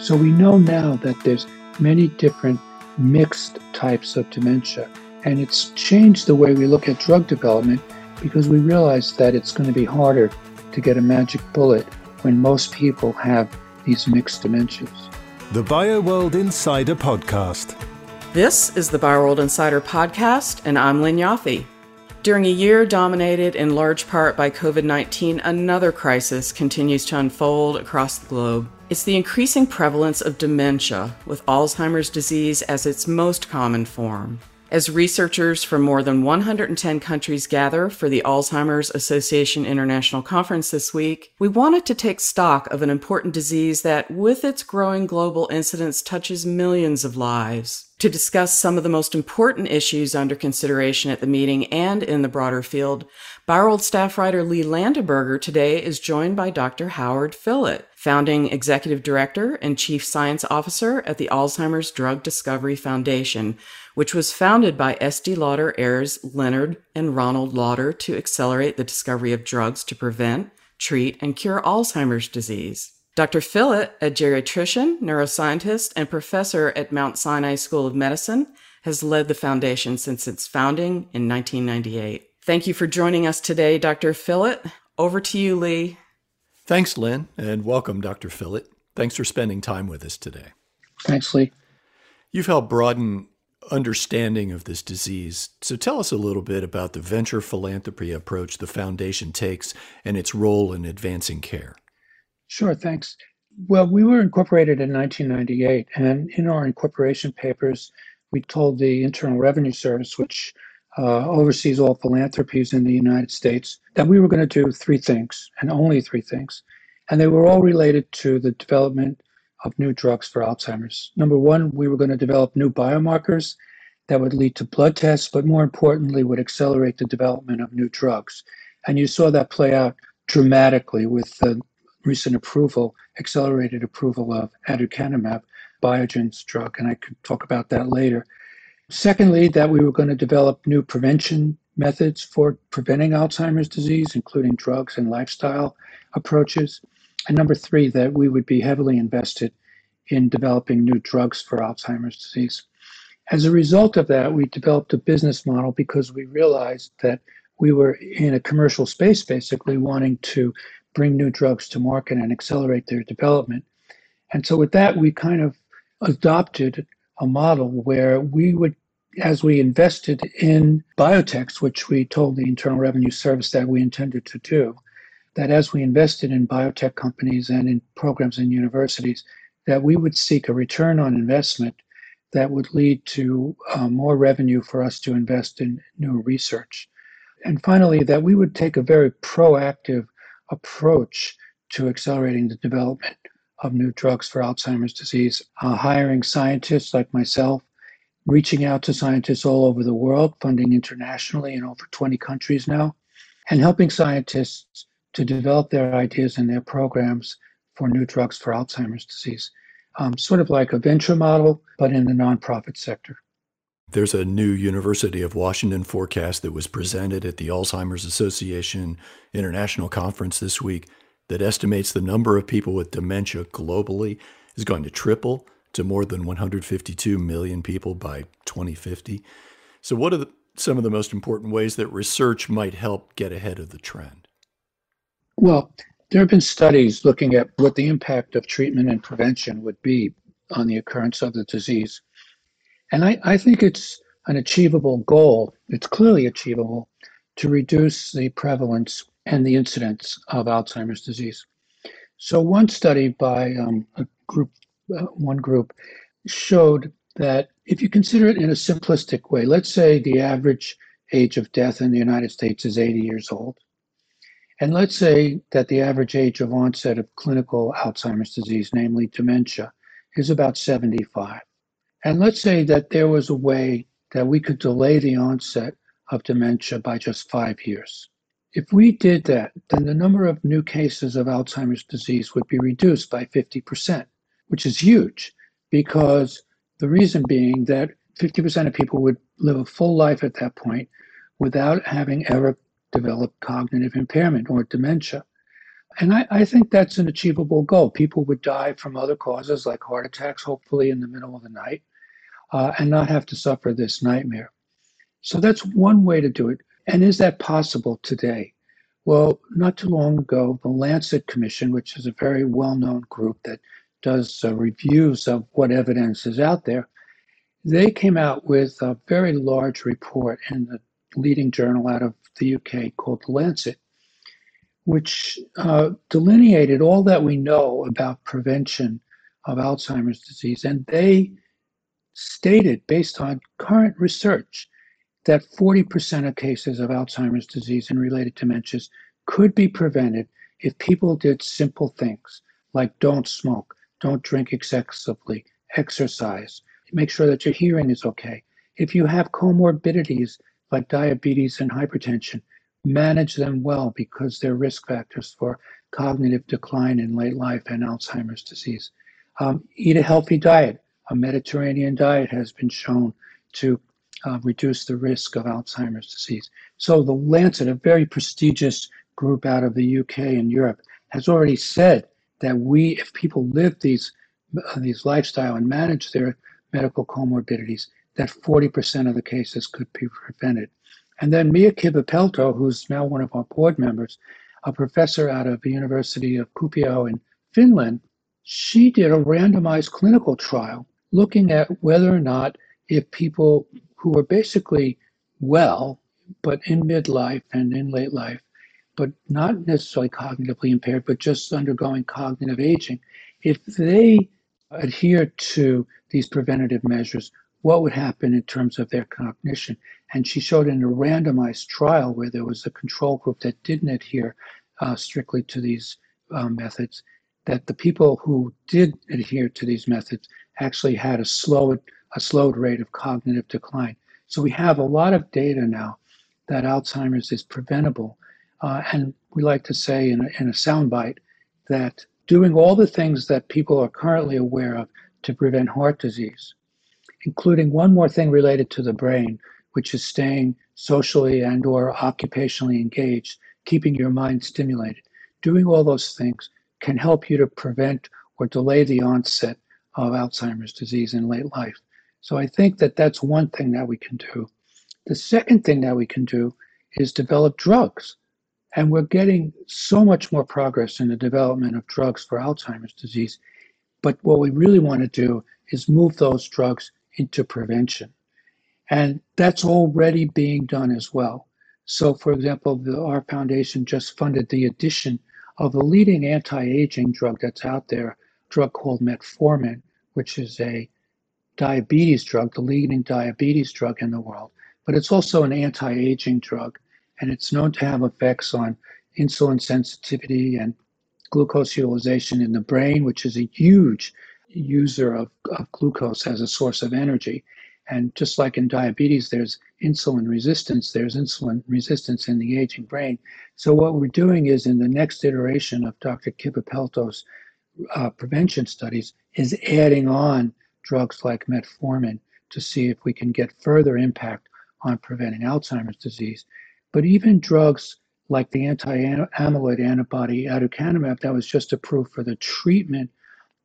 So we know now that there's many different mixed types of dementia. And it's changed the way we look at drug development because we realize that it's going to be harder to get a magic bullet when most people have these mixed dementias. The BioWorld Insider Podcast. This is the BioWorld Insider Podcast, and I'm Lynn Yoffee. During a year dominated in large part by COVID 19, another crisis continues to unfold across the globe. It's the increasing prevalence of dementia, with Alzheimer's disease as its most common form. As researchers from more than 110 countries gather for the Alzheimer's Association International Conference this week, we wanted to take stock of an important disease that, with its growing global incidence, touches millions of lives. To discuss some of the most important issues under consideration at the meeting and in the broader field, BioWorld staff writer Lee Landenberger today is joined by Dr. Howard Fillit, founding executive director and chief science officer at the Alzheimer's Drug Discovery Foundation, which was founded by Estee Lauder heirs Leonard and Ronald Lauder to accelerate the discovery of drugs to prevent, treat, and cure Alzheimer's disease. Dr. Fillit, a geriatrician, neuroscientist, and professor at Mount Sinai School of Medicine, has led the foundation since its founding in 1998. Thank you for joining us today, Dr. Fillit. Over to you, Lee. Thanks, Lynn, and welcome, Dr. Fillit. Thanks for spending time with us today. Thanks, Lee. You've helped broaden understanding of this disease. So tell us a little bit about the venture philanthropy approach the foundation takes and its role in advancing care. Sure, thanks. Well, we were incorporated in 1998, and in our incorporation papers, we told the Internal Revenue Service, which uh, oversees all philanthropies in the United States, that we were going to do three things, and only three things. And they were all related to the development of new drugs for Alzheimer's. Number one, we were going to develop new biomarkers that would lead to blood tests, but more importantly, would accelerate the development of new drugs. And you saw that play out dramatically with the recent approval, accelerated approval of aducanumab, Biogen's drug, and I could talk about that later. Secondly, that we were going to develop new prevention methods for preventing Alzheimer's disease, including drugs and lifestyle approaches. And number three, that we would be heavily invested in developing new drugs for Alzheimer's disease. As a result of that, we developed a business model because we realized that we were in a commercial space, basically wanting to bring new drugs to market and accelerate their development. And so, with that, we kind of adopted a model where we would, as we invested in biotechs, which we told the Internal Revenue Service that we intended to do, that as we invested in biotech companies and in programs in universities, that we would seek a return on investment that would lead to uh, more revenue for us to invest in new research. And finally, that we would take a very proactive approach to accelerating the development of new drugs for Alzheimer's disease, uh, hiring scientists like myself, reaching out to scientists all over the world, funding internationally in over 20 countries now, and helping scientists to develop their ideas and their programs for new drugs for Alzheimer's disease. Um, sort of like a venture model, but in the nonprofit sector. There's a new University of Washington forecast that was presented at the Alzheimer's Association International Conference this week that estimates the number of people with dementia globally is going to triple to more than 152 million people by 2050. So, what are the, some of the most important ways that research might help get ahead of the trend? Well, there have been studies looking at what the impact of treatment and prevention would be on the occurrence of the disease. And I, I think it's an achievable goal, it's clearly achievable to reduce the prevalence and the incidence of Alzheimer's disease. So, one study by um, a group, uh, one group, showed that if you consider it in a simplistic way, let's say the average age of death in the United States is 80 years old. And let's say that the average age of onset of clinical Alzheimer's disease, namely dementia, is about 75. And let's say that there was a way that we could delay the onset of dementia by just five years. If we did that, then the number of new cases of Alzheimer's disease would be reduced by 50%, which is huge because the reason being that 50% of people would live a full life at that point without having ever developed cognitive impairment or dementia. And I, I, think that's an achievable goal. People would die from other causes like heart attacks, hopefully in the middle of the night, uh, and not have to suffer this nightmare. So that's one way to do it. And is that possible today? Well, not too long ago, the Lancet Commission, which is a very well known group that does uh, reviews of what evidence is out there, they came out with a very large report in the leading journal out of the UK called The Lancet, which uh, delineated all that we know about prevention of Alzheimer's disease. And they stated, based on current research, that 40% of cases of Alzheimer's disease and related dementias could be prevented if people did simple things like don't smoke, don't drink excessively, exercise, make sure that your hearing is okay. If you have comorbidities like diabetes and hypertension, manage them well because they're risk factors for cognitive decline in late life and Alzheimer's disease. Um, eat a healthy diet. A Mediterranean diet has been shown to uh, reduce the risk of Alzheimer's disease. So the Lancet, a very prestigious group out of the UK and Europe, has already said that we, if people live these uh, these lifestyle and manage their medical comorbidities, that 40% of the cases could be prevented. And then Miia Kivipelto, who's now one of our board members, a professor out of the University of Kuopio in Finland, she did a randomized clinical trial looking at whether or not if people who were basically well, but in midlife and in late life, but not necessarily cognitively impaired, but just undergoing cognitive aging, if they adhere to these preventative measures, what would happen in terms of their cognition. And she showed in a randomized trial where there was a control group that didn't adhere uh, strictly to these uh, methods, that the people who did adhere to these methods actually had a slowed, a slowed rate of cognitive decline. So we have a lot of data now that Alzheimer's is preventable. Uh, and we like to say in a, in a soundbite that doing all the things that people are currently aware of to prevent heart disease, including one more thing related to the brain, which is staying socially and or occupationally engaged, keeping your mind stimulated. Doing all those things can help you to prevent or delay the onset of Alzheimer's disease in late life. So I think that that's one thing that we can do. The second thing that we can do is develop drugs. And we're getting so much more progress in the development of drugs for Alzheimer's disease. But what we really want to do is move those drugs into prevention. And that's already being done as well. So, for example, the, our foundation just funded the addition of the leading anti aging drug that's out there, a drug called metformin, which is a diabetes drug, the leading diabetes drug in the world. But it's also an anti aging drug, and it's known to have effects on insulin sensitivity and glucose utilization in the brain, which is a huge user of, of glucose as a source of energy. And just like in diabetes, there's insulin resistance, there's insulin resistance in the aging brain. So, what we're doing is in the next iteration of Dr. Kivipelto's uh, prevention studies, is adding on drugs like metformin to see if we can get further impact on preventing Alzheimer's disease. But even drugs like the anti-amyloid antibody aducanumab that was just approved for the treatment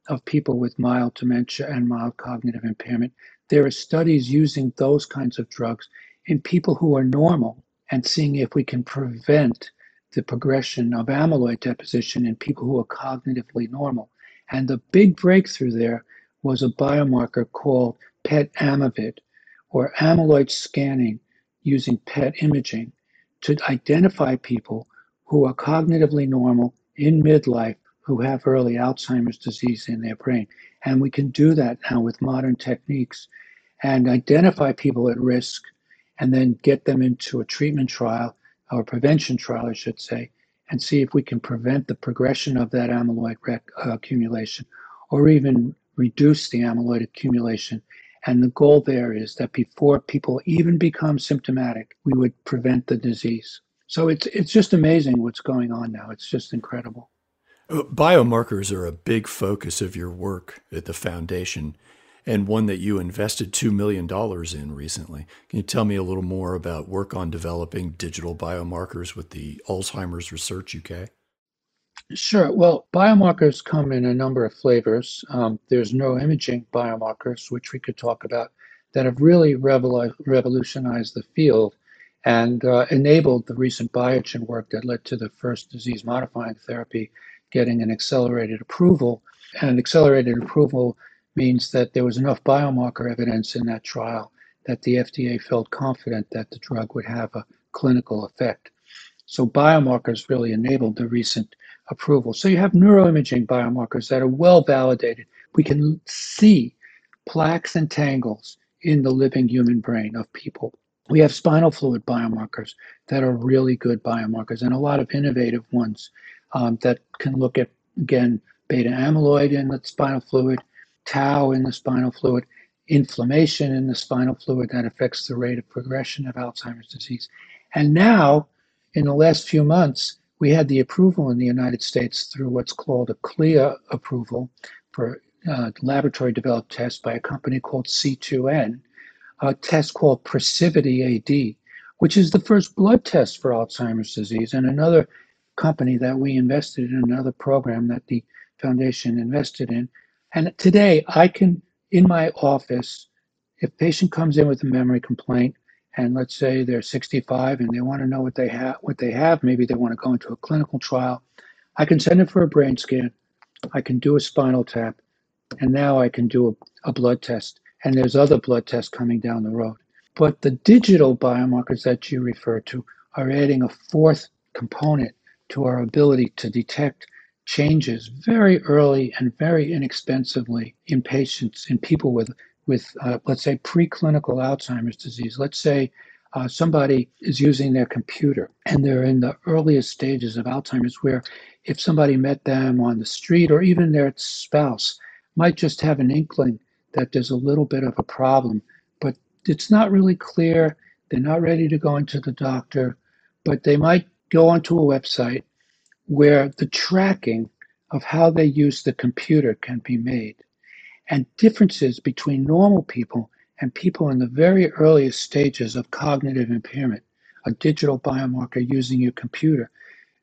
of people with mild dementia and mild cognitive impairment. There are studies using those kinds of drugs in people who are normal and seeing if we can prevent the progression of amyloid deposition in people who are cognitively normal. And the big breakthrough there was a biomarker called PET amyloid or amyloid scanning using PET imaging to identify people who are cognitively normal in midlife who have early Alzheimer's disease in their brain. And we can do that now with modern techniques and identify people at risk and then get them into a treatment trial or prevention trial, I should say, and see if we can prevent the progression of that amyloid accumulation or even reduce the amyloid accumulation and the goal there is that before people even become symptomatic, we would prevent the disease. So it's it's just amazing what's going on now. It's just incredible. Uh, biomarkers are a big focus of your work at the foundation and one that you invested $2 million in recently. Can you tell me a little more about work on developing digital biomarkers with the Alzheimer's Research UK? Sure. Well, biomarkers come in a number of flavors. Um, there's neuroimaging biomarkers, which we could talk about, that have really revol- revolutionized the field and uh, enabled the recent Biogen work that led to the first disease modifying therapy getting an accelerated approval. And accelerated approval means that there was enough biomarker evidence in that trial that the FDA felt confident that the drug would have a clinical effect. So biomarkers really enabled the recent approval. So you have neuroimaging biomarkers that are well validated. We can see plaques and tangles in the living human brain of people. We have spinal fluid biomarkers that are really good biomarkers and a lot of innovative ones um, that can look at, again, beta amyloid in the spinal fluid, tau in the spinal fluid, inflammation in the spinal fluid that affects the rate of progression of Alzheimer's disease. And now, in the last few months, we had the approval in the United States through what's called a CLIA approval for uh, laboratory developed test by a company called C2N, a test called Procivity AD, which is the first blood test for Alzheimer's disease, and another company that we invested in, another program that the foundation invested in. And today I can, in my office, if a patient comes in with a memory complaint, and let's say they're 65 and they want to know what they have what they have maybe they want to go into a clinical trial i can send them for a brain scan i can do a spinal tap and now i can do a, a blood test and there's other blood tests coming down the road. But the digital biomarkers that you refer to are adding a fourth component to our ability to detect changes very early and very inexpensively in patients in people with with, uh, let's say, preclinical Alzheimer's disease. Let's say uh, somebody is using their computer and they're in the earliest stages of Alzheimer's, where if somebody met them on the street or even their spouse might just have an inkling that there's a little bit of a problem, but it's not really clear. They're not ready to go into the doctor, but they might go onto a website where the tracking of how they use the computer can be made and differences between normal people and people in the very earliest stages of cognitive impairment, a digital biomarker using your computer.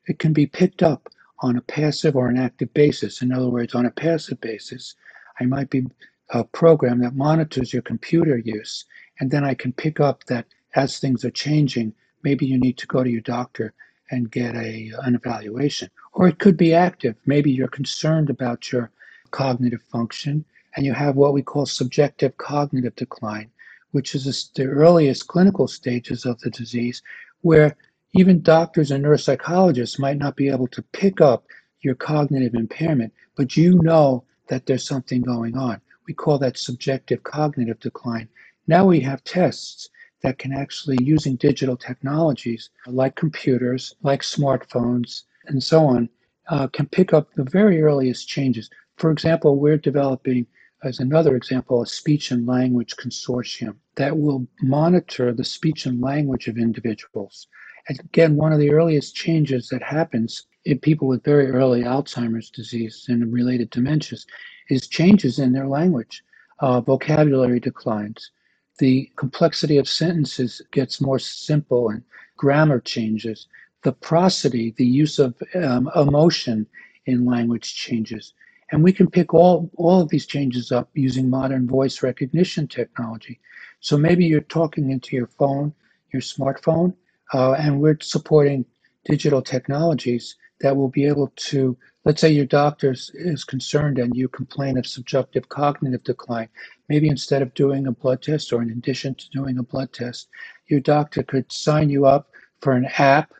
It can be picked up on a passive or an active basis. In other words, on a passive basis, I might be a program that monitors your computer use, and then I can pick up that as things are changing, maybe you need to go to your doctor and get a, an evaluation. Or it could be active. Maybe you're concerned about your cognitive function and you have what we call subjective cognitive decline, which is the earliest clinical stages of the disease, where even doctors and neuropsychologists might not be able to pick up your cognitive impairment, but you know that there's something going on. We call that subjective cognitive decline. Now we have tests that can actually, using digital technologies like computers, like smartphones, and so on, uh, can pick up the very earliest changes. For example, we're developing as another example, a speech and language consortium that will monitor the speech and language of individuals. And again, one of the earliest changes that happens in people with very early Alzheimer's disease and related dementias is changes in their language. Uh, vocabulary declines. The complexity of sentences gets more simple and grammar changes. The prosody, the use of um, emotion in language changes. And we can pick all, all of these changes up using modern voice recognition technology. So maybe you're talking into your phone, your smartphone, uh, and we're supporting digital technologies that will be able to, let's say your doctor is concerned and you complain of subjective cognitive decline. Maybe instead of doing a blood test or in addition to doing a blood test, your doctor could sign you up for an app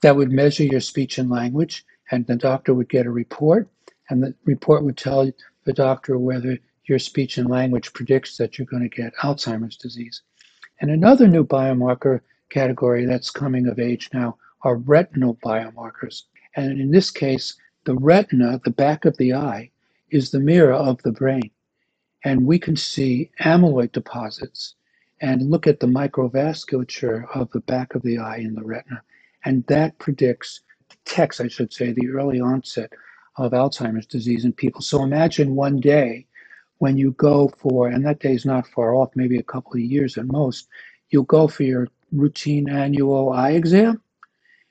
that would measure your speech and language, and the doctor would get a report and the report would tell the doctor whether your speech and language predicts that you're going to get Alzheimer's disease. And another new biomarker category that's coming of age now are retinal biomarkers. And in this case, the retina, the back of the eye, is the mirror of the brain. And we can see amyloid deposits and look at the microvasculature of the back of the eye in the retina. And that predicts, detects, I should say, the early onset of Alzheimer's disease in people. So imagine one day when you go for, and that day is not far off, maybe a couple of years at most, you'll go for your routine annual eye exam.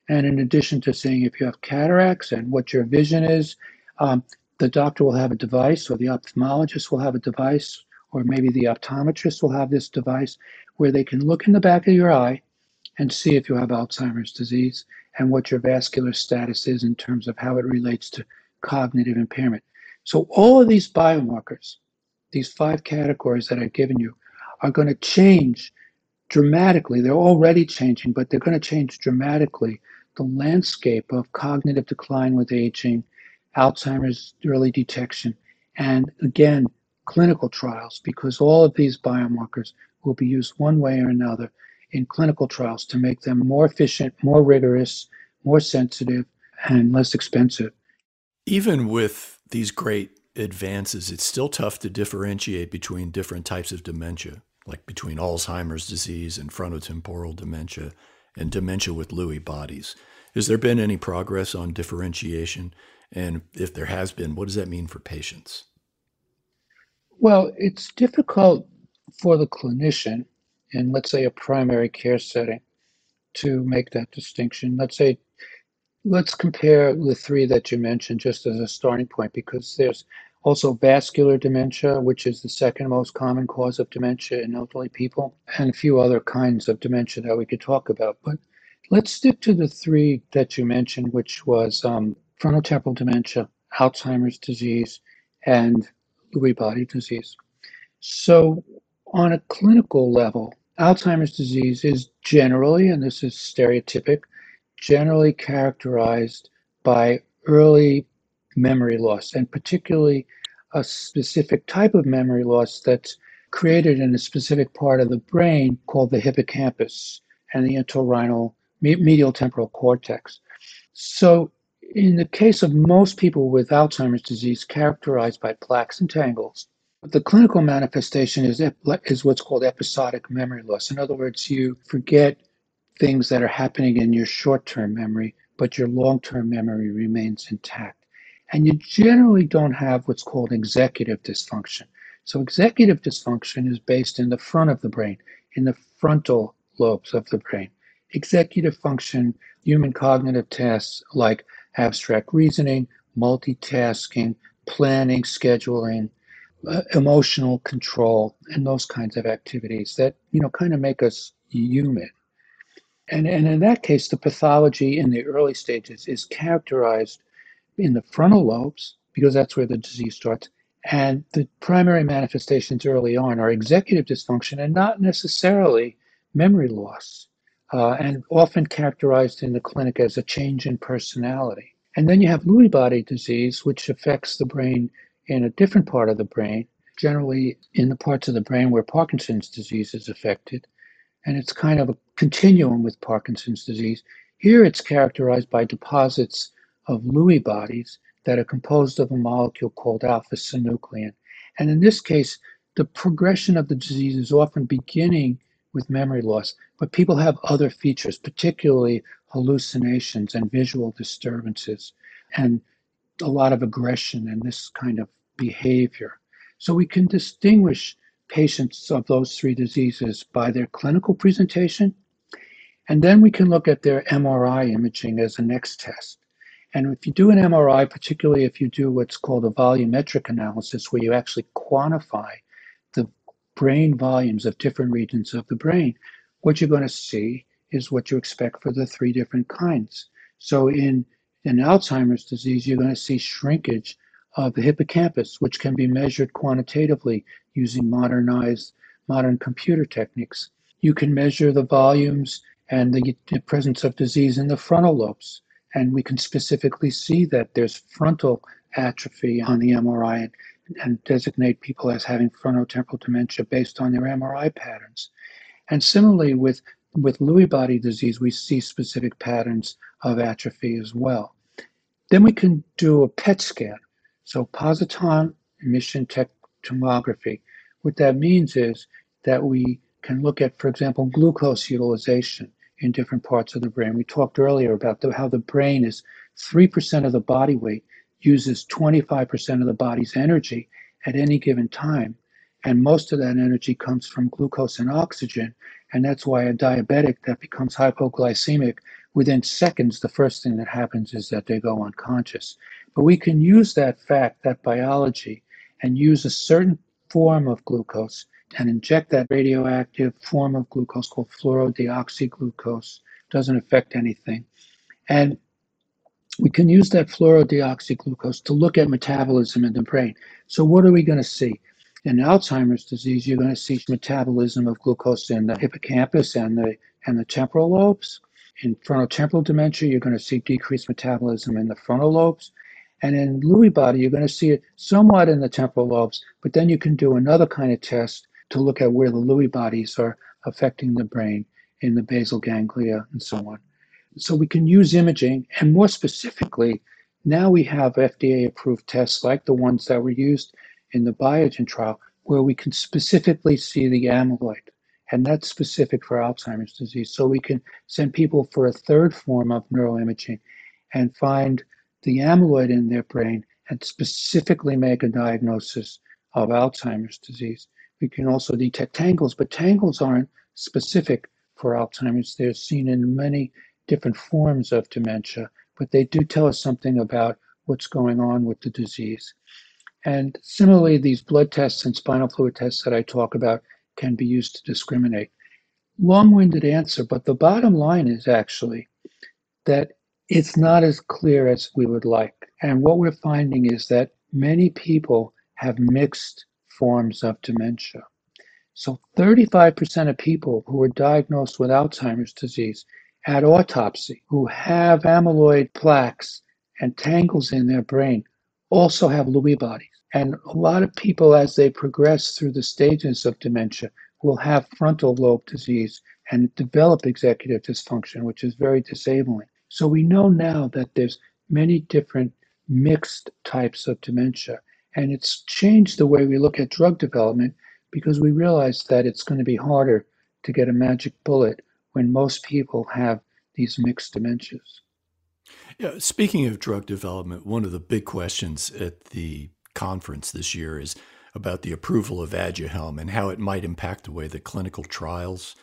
And in addition to seeing if you have cataracts and what your vision is, um, the doctor will have a device, or the ophthalmologist will have a device, or maybe the optometrist will have this device where they can look in the back of your eye and see if you have Alzheimer's disease and what your vascular status is in terms of how it relates to cognitive impairment. So, all of these biomarkers, these five categories that I've given you, are going to change dramatically. They're already changing, but they're going to change dramatically the landscape of cognitive decline with aging, Alzheimer's early detection, and again, clinical trials, because all of these biomarkers will be used one way or another in clinical trials to make them more efficient, more rigorous, more sensitive, and less expensive. Even with these great advances, it's still tough to differentiate between different types of dementia, like between Alzheimer's disease and frontotemporal dementia and dementia with Lewy bodies. Has there been any progress on differentiation? And if there has been, what does that mean for patients? Well, it's difficult for the clinician in, let's say, a primary care setting to make that distinction. Let's say, let's compare the three that you mentioned just as a starting point, because there's also vascular dementia, which is the second most common cause of dementia in elderly people, and a few other kinds of dementia that we could talk about. But let's stick to the three that you mentioned, which was um, frontotemporal dementia, Alzheimer's disease, and Lewy body disease. So, on a clinical level, Alzheimer's disease is generally, and this is stereotypic, generally characterized by early memory loss, and particularly a specific type of memory loss that's created in a specific part of the brain called the hippocampus and the entorhinal medial temporal cortex. So, in the case of most people with Alzheimer's disease characterized by plaques and tangles, the clinical manifestation is, is what's called episodic memory loss. In other words, you forget things that are happening in your short term memory, but your long term memory remains intact. And you generally don't have what's called executive dysfunction. So, executive dysfunction is based in the front of the brain, in the frontal lobes of the brain. Executive function, human cognitive tasks like abstract reasoning, multitasking, planning, scheduling, uh, emotional control and those kinds of activities that you know kind of make us human and and in that case the pathology in the early stages is characterized in the frontal lobes because that's where the disease starts and the primary manifestations early on are executive dysfunction and not necessarily memory loss uh, and often characterized in the clinic as a change in personality and then you have Lewy body disease, which affects the brain in a different part of the brain, generally in the parts of the brain where Parkinson's disease is affected. And it's kind of a continuum with Parkinson's disease. Here it's characterized by deposits of Lewy bodies that are composed of a molecule called alpha synuclein. And in this case, the progression of the disease is often beginning with memory loss, but people have other features, particularly hallucinations and visual disturbances. And a lot of aggression and this kind of behavior. So we can distinguish patients of those three diseases by their clinical presentation, and then we can look at their MRI imaging as a next test. And if you do an MRI, particularly if you do what's called a volumetric analysis, where you actually quantify the brain volumes of different regions of the brain, what you're going to see is what you expect for the three different kinds. So in in Alzheimer's disease, you're going to see shrinkage of the hippocampus, which can be measured quantitatively using modernized modern computer techniques. You can measure the volumes and the, the presence of disease in the frontal lobes, and we can specifically see that there's frontal atrophy on the MRI and, and designate people as having frontotemporal dementia based on their MRI patterns. And similarly with with Lewy body disease, we see specific patterns of atrophy as well. Then we can do a PET scan, so positron emission tomography. What that means is that we can look at, for example, glucose utilization in different parts of the brain. We talked earlier about the, how the brain is 3% of the body weight uses 25% of the body's energy at any given time. And most of that energy comes from glucose and oxygen. And that's why a diabetic that becomes hypoglycemic within seconds, the first thing that happens is that they go unconscious. But we can use that fact, that biology, and use a certain form of glucose and inject that radioactive form of glucose called fluorodeoxyglucose. Doesn't affect anything. And we can use that fluorodeoxyglucose to look at metabolism in the brain. So what are we going to see? In Alzheimer's disease, you're going to see metabolism of glucose in the hippocampus and the and the temporal lobes. In frontotemporal dementia, you're going to see decreased metabolism in the frontal lobes. And in Lewy body, you're going to see it somewhat in the temporal lobes, but then you can do another kind of test to look at where the Lewy bodies are affecting the brain in the basal ganglia and so on. So we can use imaging, and more specifically, now we have FDA approved tests like the ones that were used in the Biogen trial, where we can specifically see the amyloid. And that's specific for Alzheimer's disease. So we can send people for a third form of neuroimaging and find the amyloid in their brain and specifically make a diagnosis of Alzheimer's disease. We can also detect tangles, but tangles aren't specific for Alzheimer's. They're seen in many different forms of dementia, but they do tell us something about what's going on with the disease. And similarly, these blood tests and spinal fluid tests that I talk about can be used to discriminate. Long winded answer, but the bottom line is actually that it's not as clear as we would like. And what we're finding is that many people have mixed forms of dementia. So 35% of people who are diagnosed with Alzheimer's disease at autopsy who have amyloid plaques and tangles in their brain also have Lewy bodies. And a lot of people, as they progress through the stages of dementia, will have frontal lobe disease and develop executive dysfunction, which is very disabling. So we know now that there's many different mixed types of dementia. And it's changed the way we look at drug development because we realize that it's going to be harder to get a magic bullet when most people have these mixed dementias. Yeah, speaking of drug development, one of the big questions at the conference this year is about the approval of Aduhelm and how it might impact the way that clinical trials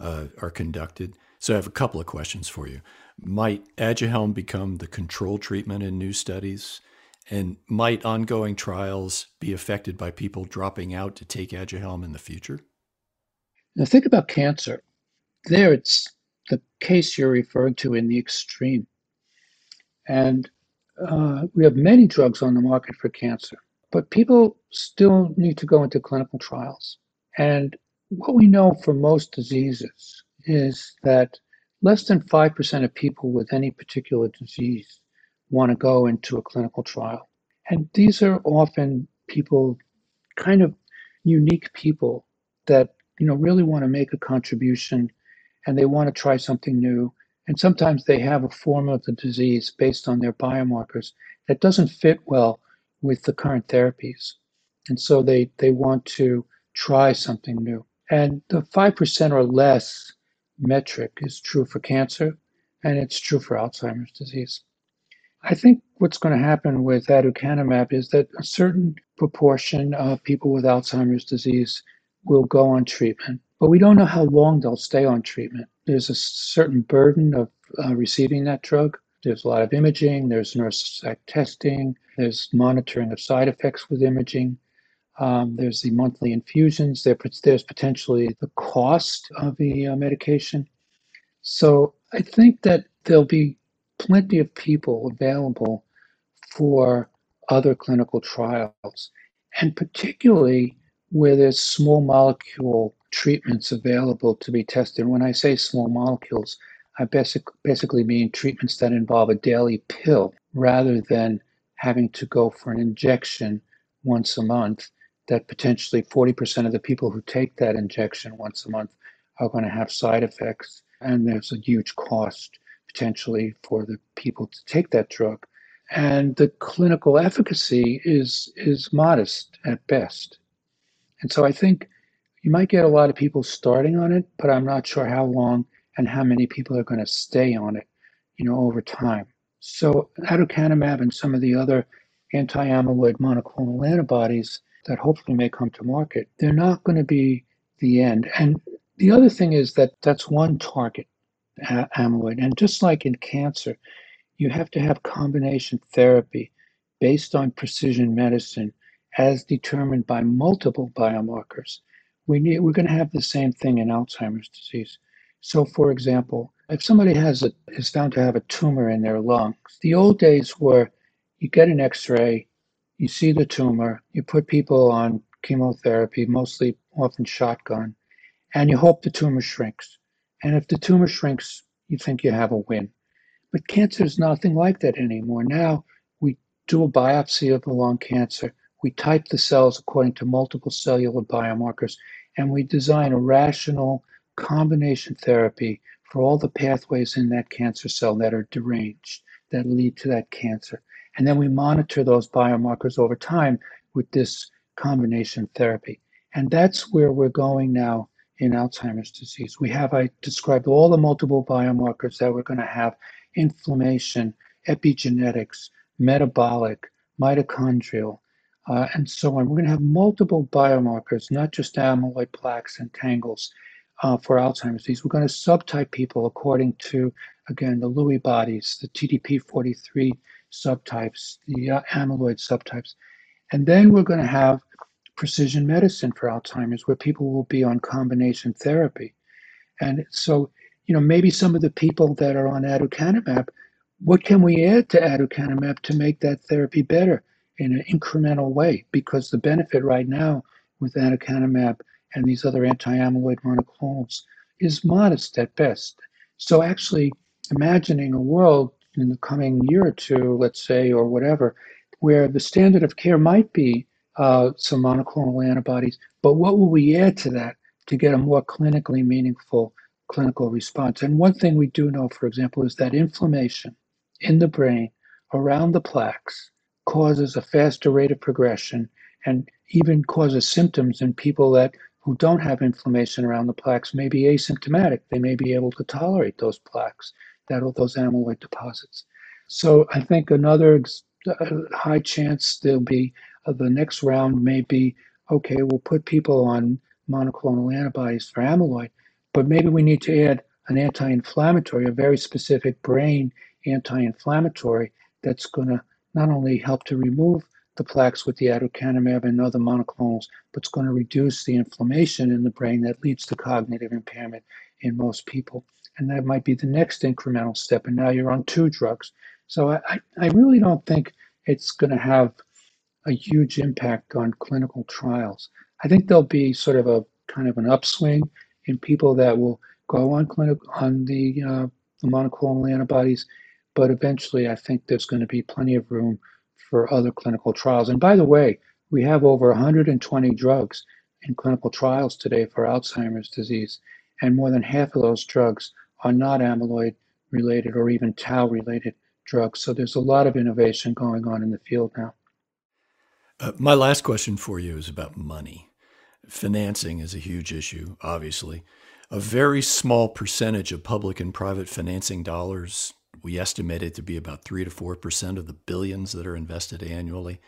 uh, are conducted. So I have a couple of questions for you. Might Aduhelm become the control treatment in new studies? And might ongoing trials be affected by people dropping out to take Aduhelm in the future? Now, think about cancer. There, it's the case you're referring to in the extreme. And uh, we have many drugs on the market for cancer, but people still need to go into clinical trials. And what we know for most diseases is that less than 5% of people with any particular disease want to go into a clinical trial. And these are often people, kind of unique people that, you know, really want to make a contribution and they want to try something new. And sometimes they have a form of the disease based on their biomarkers that doesn't fit well with the current therapies. And so they, they want to try something new. And the 5% or less metric is true for cancer and it's true for Alzheimer's disease. I think what's going to happen with aducanumab is that a certain proportion of people with Alzheimer's disease will go on treatment, but we don't know how long they'll stay on treatment. There's a certain burden of uh, receiving that drug. There's a lot of imaging, there's neuropsych testing, there's monitoring of side effects with imaging. Um, there's the monthly infusions. There, there's potentially the cost of the uh, medication. So I think that there'll be plenty of people available for other clinical trials, and particularly where there's small molecule treatments available to be tested. When I say small molecules, I basic, basically mean treatments that involve a daily pill rather than having to go for an injection once a month. That potentially 40% of the people who take that injection once a month are going to have side effects, and there's a huge cost potentially for the people to take that drug. And the clinical efficacy is, is modest at best. And so I think you might get a lot of people starting on it, but I'm not sure how long and how many people are going to stay on it, you know, over time. So aducanumab and some of the other anti-amyloid monoclonal antibodies that hopefully may come to market, they're not going to be the end. And the other thing is that that's one target amyloid. And just like in cancer, you have to have combination therapy based on precision medicine as determined by multiple biomarkers. We need, we're going to have the same thing in Alzheimer's disease. So, for example, if somebody has a, is found to have a tumor in their lungs, the old days were you get an x ray, you see the tumor, you put people on chemotherapy, mostly often shotgun, and you hope the tumor shrinks. And if the tumor shrinks, you think you have a win. But cancer is nothing like that anymore. Now we do a biopsy of the lung cancer, we type the cells according to multiple cellular biomarkers, and we design a rational combination therapy for all the pathways in that cancer cell that are deranged, that lead to that cancer. And then we monitor those biomarkers over time with this combination therapy. And that's where we're going now in Alzheimer's disease. We have, I described all the multiple biomarkers that we're going to have inflammation, epigenetics, metabolic, mitochondrial, uh, and so on. We're going to have multiple biomarkers, not just amyloid plaques and tangles uh, for Alzheimer's disease. We're going to subtype people according to, again, the Lewy bodies, the TDP43 subtypes, the uh, amyloid subtypes. And then we're going to have precision medicine for Alzheimer's, where people will be on combination therapy. And so, you know, maybe some of the people that are on aducanumab, what can we add to aducanumab to make that therapy better in an incremental way? Because the benefit right now with aducanumab and these other anti-amyloid monoclonals is modest at best. So actually imagining a world in the coming year or two, let's say, or whatever, where the standard of care might be uh, some monoclonal antibodies, but what will we add to that to get a more clinically meaningful clinical response? And one thing we do know, for example, is that inflammation in the brain around the plaques causes a faster rate of progression and even causes symptoms in people that who don't have inflammation around the plaques may be asymptomatic. They may be able to tolerate those plaques, that those amyloid deposits. So I think another uh, high chance there'll be uh, the next round may be okay, we'll put people on monoclonal antibodies for amyloid, but maybe we need to add an anti inflammatory, a very specific brain anti inflammatory that's going to not only help to remove the plaques with the aducanumab and other monoclonals, but it's going to reduce the inflammation in the brain that leads to cognitive impairment in most people. And that might be the next incremental step. And now you're on two drugs. So I, I really don't think it's going to have a huge impact on clinical trials. I think there'll be sort of a kind of an upswing in people that will go on clinic on the, uh, the monoclonal antibodies, but eventually I think there's going to be plenty of room for other clinical trials. And by the way, we have over 120 drugs in clinical trials today for Alzheimer's disease, and more than half of those drugs are not amyloid related or even tau related drugs. So there's a lot of innovation going on in the field now. Uh, my last question for you is about money. Financing is a huge issue, obviously. A very small percentage of public and private financing dollars, we estimate it to be about 3 to 4% of the billions that are invested annually,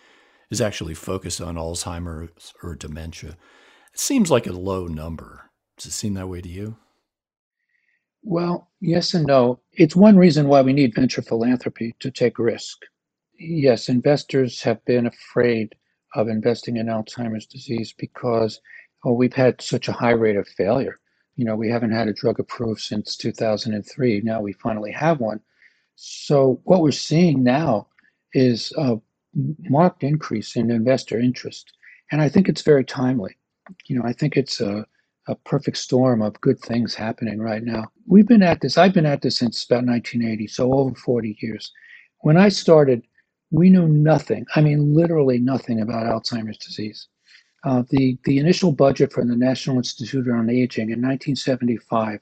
is actually focused on Alzheimer's or dementia. It seems like a low number. Does it seem that way to you? Well, yes and no. It's one reason why we need venture philanthropy to take risk. Yes, investors have been afraid of investing in Alzheimer's disease because oh, we've had such a high rate of failure. You know, we haven't had a drug approved since 2003. Now we finally have one. So what we're seeing now is a marked increase in investor interest. And I think it's very timely. You know, I think it's a a perfect storm of good things happening right now. We've been at this, I've been at this since about 1980, so over 40 years. When I started, we knew nothing, I mean, literally nothing about Alzheimer's disease. Uh, the, the initial budget for the National Institute on Aging in 1975,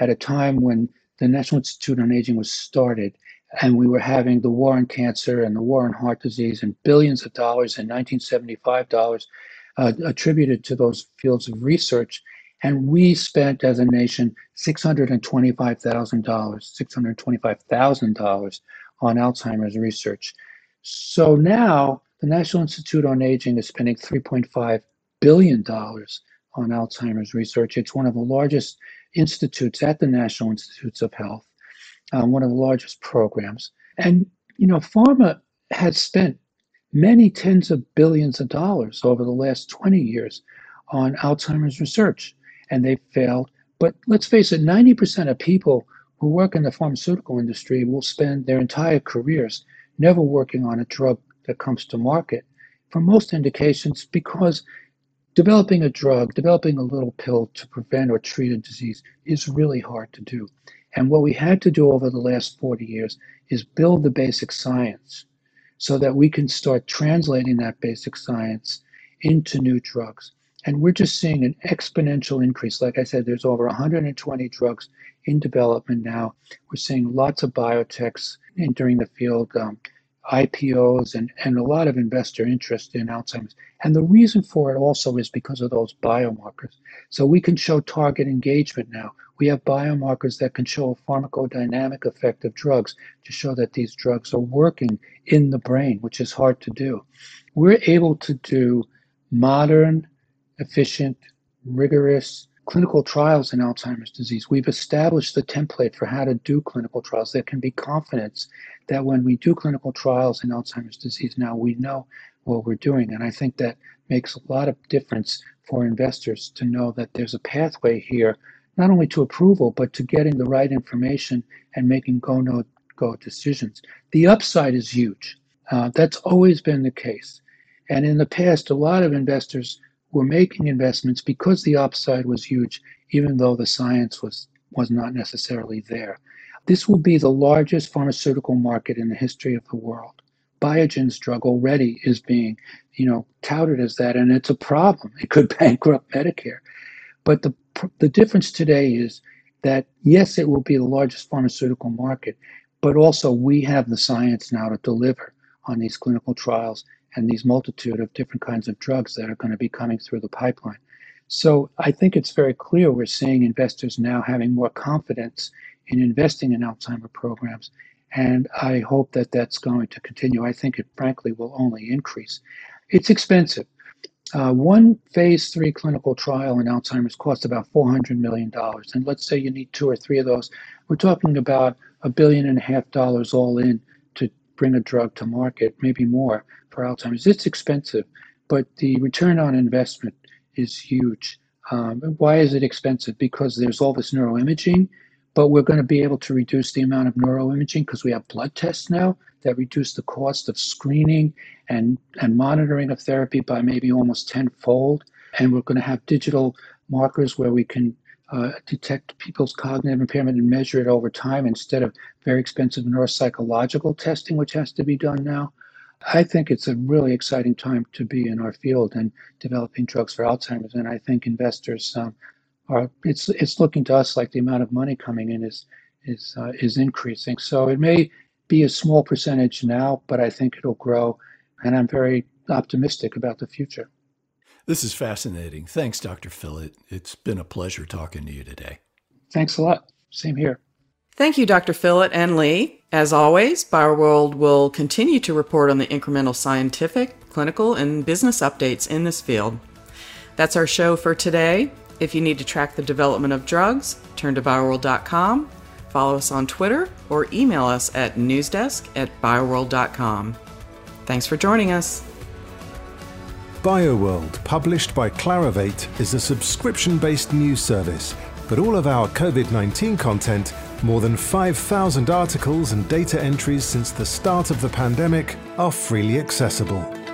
at a time when the National Institute on Aging was started, and we were having the war on cancer and the war on heart disease and billions of dollars in 1975 dollars uh, attributed to those fields of research and we spent as a nation $625,000, $625,000 on Alzheimer's research. So now the National Institute on Aging is spending $3.5 billion on Alzheimer's research. It's one of the largest institutes at the National Institutes of Health, um, one of the largest programs. And, you know, pharma has spent many tens of billions of dollars over the last 20 years on Alzheimer's research, and they've failed. But let's face it, 90% of people who work in the pharmaceutical industry will spend their entire careers never working on a drug that comes to market for most indications because developing a drug, developing a little pill to prevent or treat a disease is really hard to do. And what we had to do over the last 40 years is build the basic science so that we can start translating that basic science into new drugs. And we're just seeing an exponential increase. Like I said, there's over 120 drugs in development now. We're seeing lots of biotechs entering the field. Um, IPOs and, and a lot of investor interest in Alzheimer's. And the reason for it also is because of those biomarkers. So we can show target engagement now. We have biomarkers that can show a pharmacodynamic effect of drugs to show that these drugs are working in the brain, which is hard to do. We're able to do modern, efficient, rigorous clinical trials in Alzheimer's disease. We've established the template for how to do clinical trials. There can be confidence that when we do clinical trials in Alzheimer's disease now, we know what we're doing. And I think that makes a lot of difference for investors to know that there's a pathway here, not only to approval, but to getting the right information and making go no go decisions. The upside is huge. Uh, that's always been the case. And in the past, a lot of investors were making investments because the upside was huge, even though the science was, was not necessarily there. This will be the largest pharmaceutical market in the history of the world. Biogen's drug already is being, you know, touted as that, and it's a problem. It could bankrupt Medicare. But the the difference today is that yes, it will be the largest pharmaceutical market, but also we have the science now to deliver on these clinical trials and these multitude of different kinds of drugs that are going to be coming through the pipeline. So I think it's very clear we're seeing investors now having more confidence in investing in Alzheimer programs. And I hope that that's going to continue. I think it frankly will only increase. It's expensive. Uh, one phase three clinical trial in Alzheimer's costs about $400 million. And let's say you need two or three of those. We're talking about a billion and a half dollars all in bring a drug to market, maybe more for Alzheimer's. It's expensive, but the return on investment is huge. Um, why is it expensive? Because there's all this neuroimaging, but we're going to be able to reduce the amount of neuroimaging because we have blood tests now that reduce the cost of screening and, and monitoring of therapy by maybe almost tenfold. And we're going to have digital markers where we can uh, detect people's cognitive impairment and measure it over time instead of very expensive neuropsychological testing, which has to be done now. I think it's a really exciting time to be in our field and developing drugs for Alzheimer's. And I think investors um, are it's it's looking to us like the amount of money coming in is is uh, is increasing. So it may be a small percentage now, but I think it'll grow, and I'm very optimistic about the future. This is fascinating. Thanks, Dr. Fillit. It's been a pleasure talking to you today. Thanks a lot. Same here. Thank you, Dr. Fillit and Lee. As always, BioWorld will continue to report on the incremental scientific, clinical, and business updates in this field. That's our show for today. If you need to track the development of drugs, turn to bioworld.com, follow us on Twitter, or email us at newsdesk at bioworld.com. Thanks for joining us. BioWorld, published by Clarivate, is a subscription based news service, but all of our COVID 19 content more than 5,000 articles and data entries since the start of the pandemic are freely accessible.